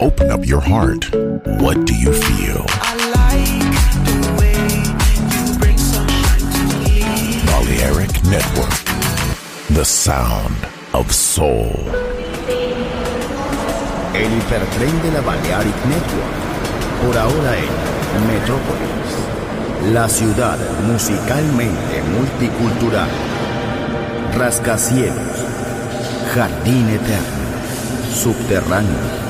Open up your heart. What do you feel? Like. Balearic Network. The sound of soul. El hipertren de la Balearic Network. Por ahora en Metrópolis. La ciudad musicalmente multicultural. Rascacielos. Jardín eterno. Subterráneo.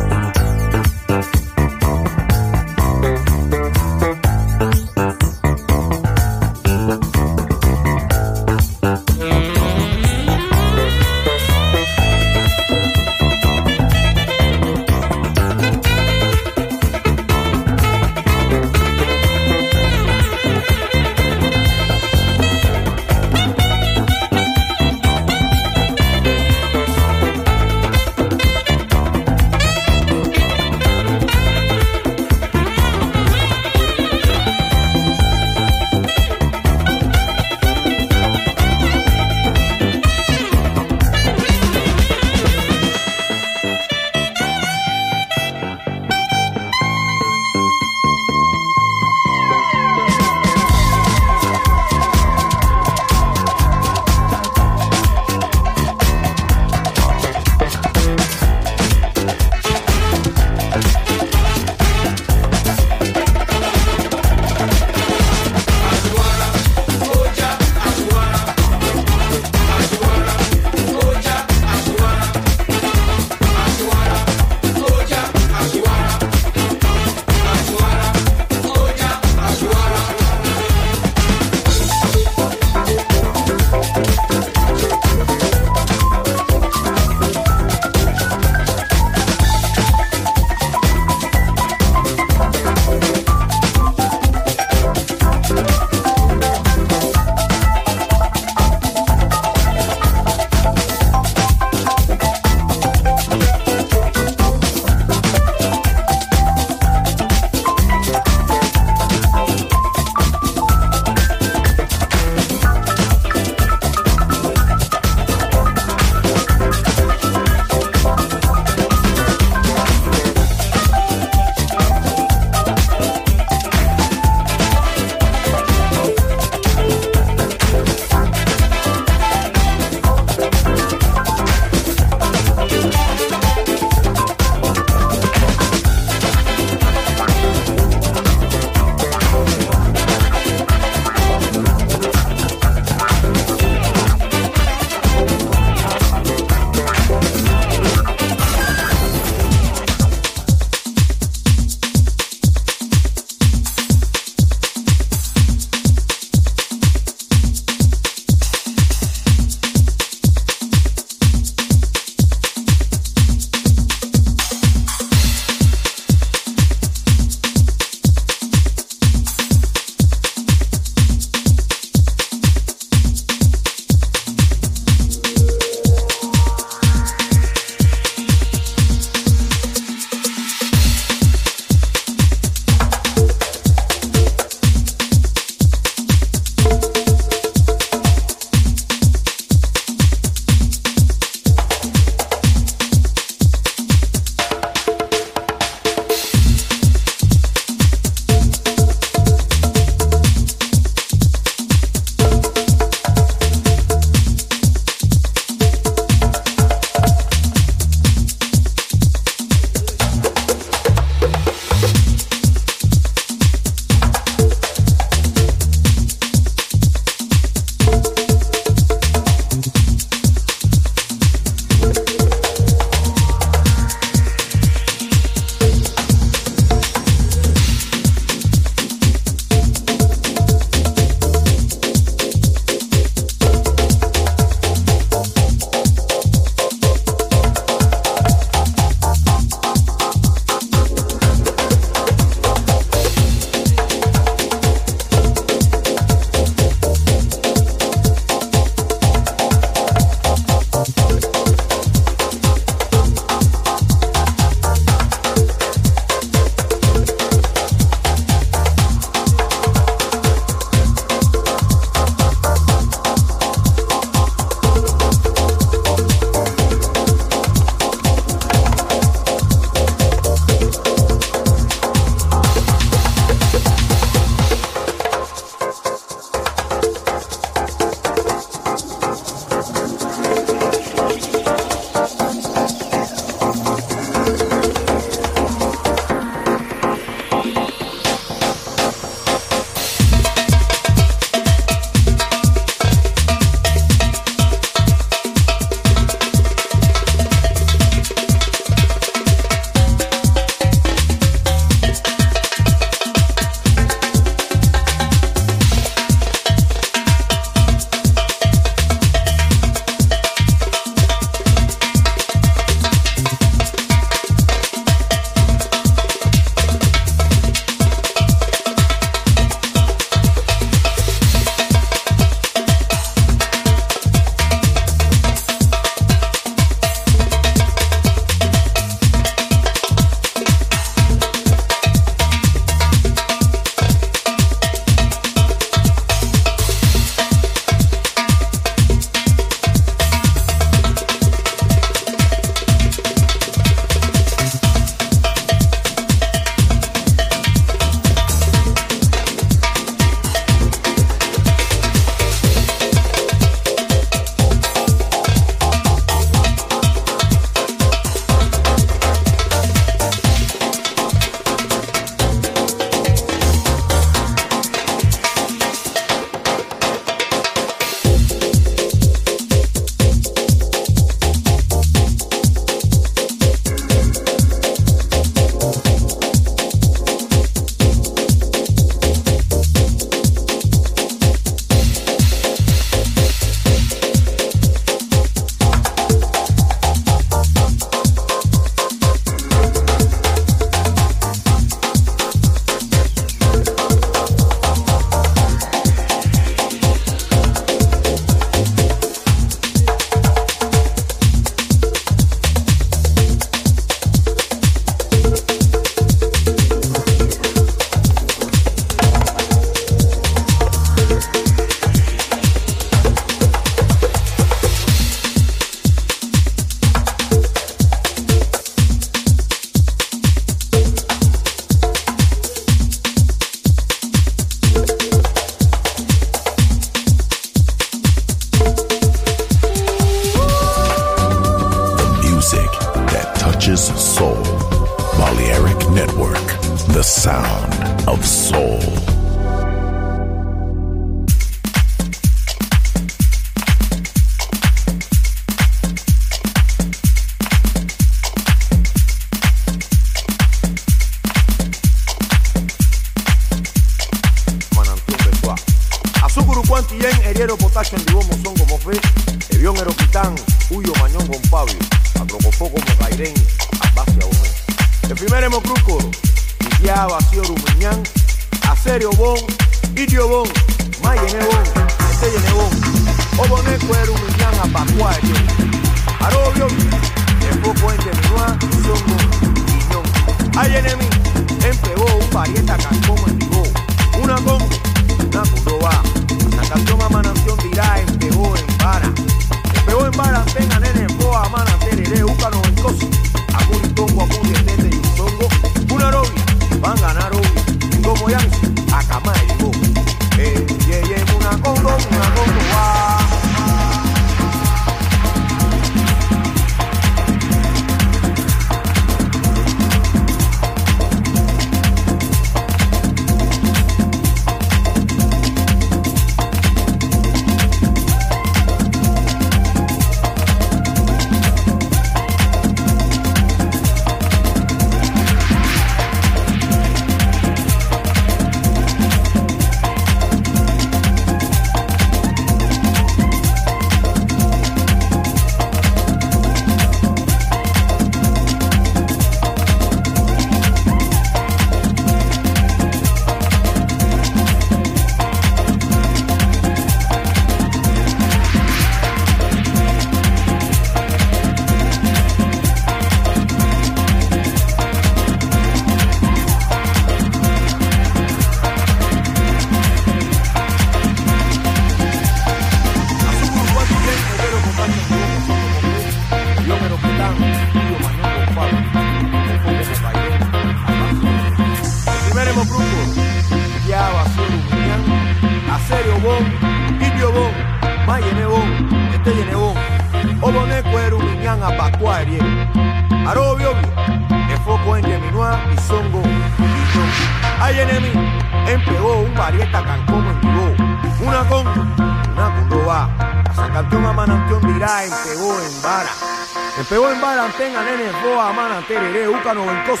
Santos,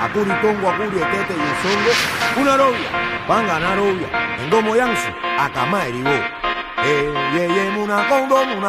Acuritongo, Acurio, Tete y Esongo, una novia, van a ganar novia, en Domo Yansu, Acamá, Eribó. Eh, eh, una condón, una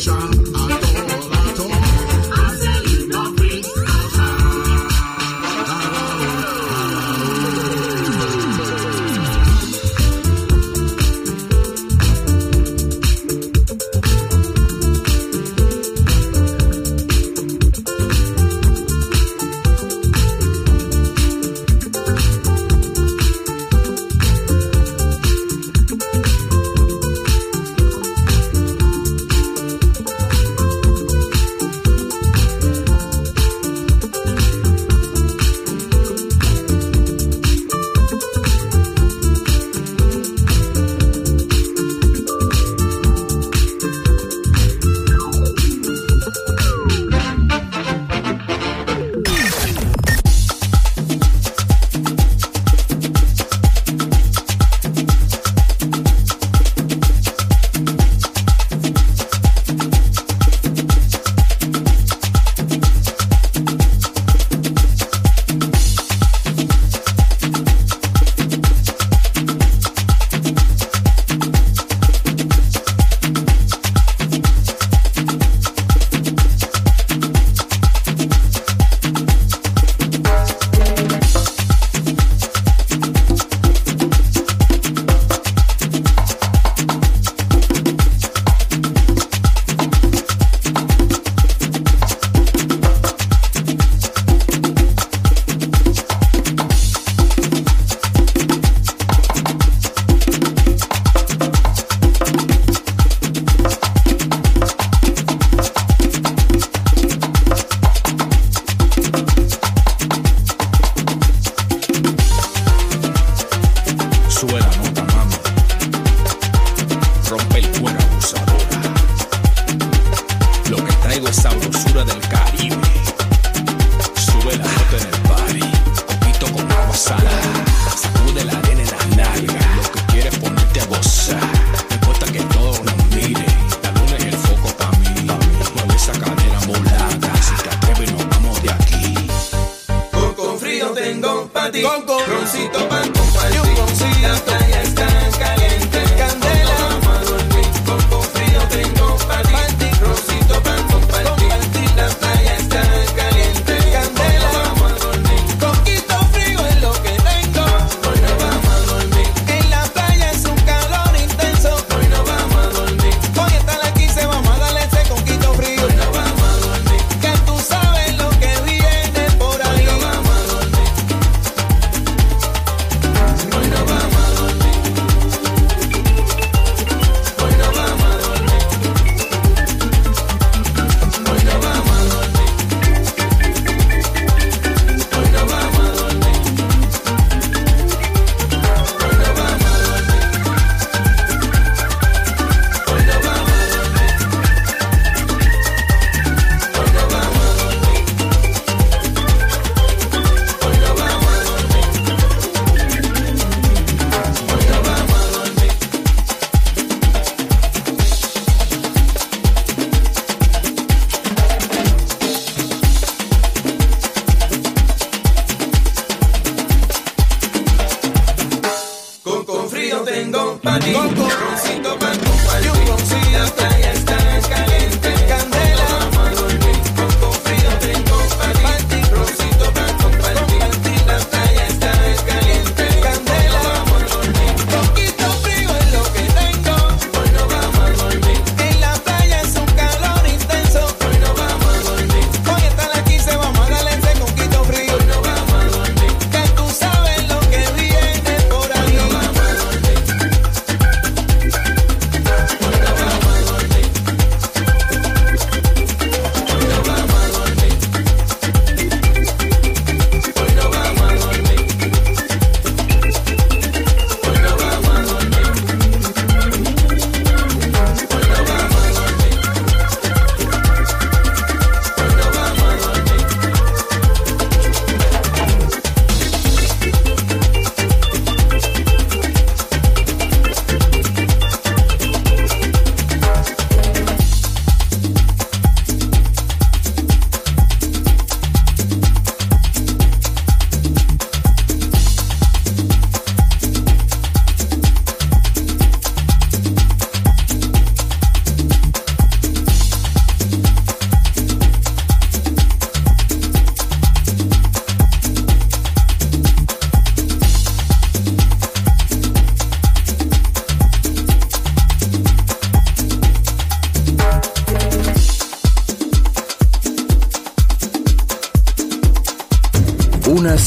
action.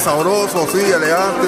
sabroso, sí, elegante.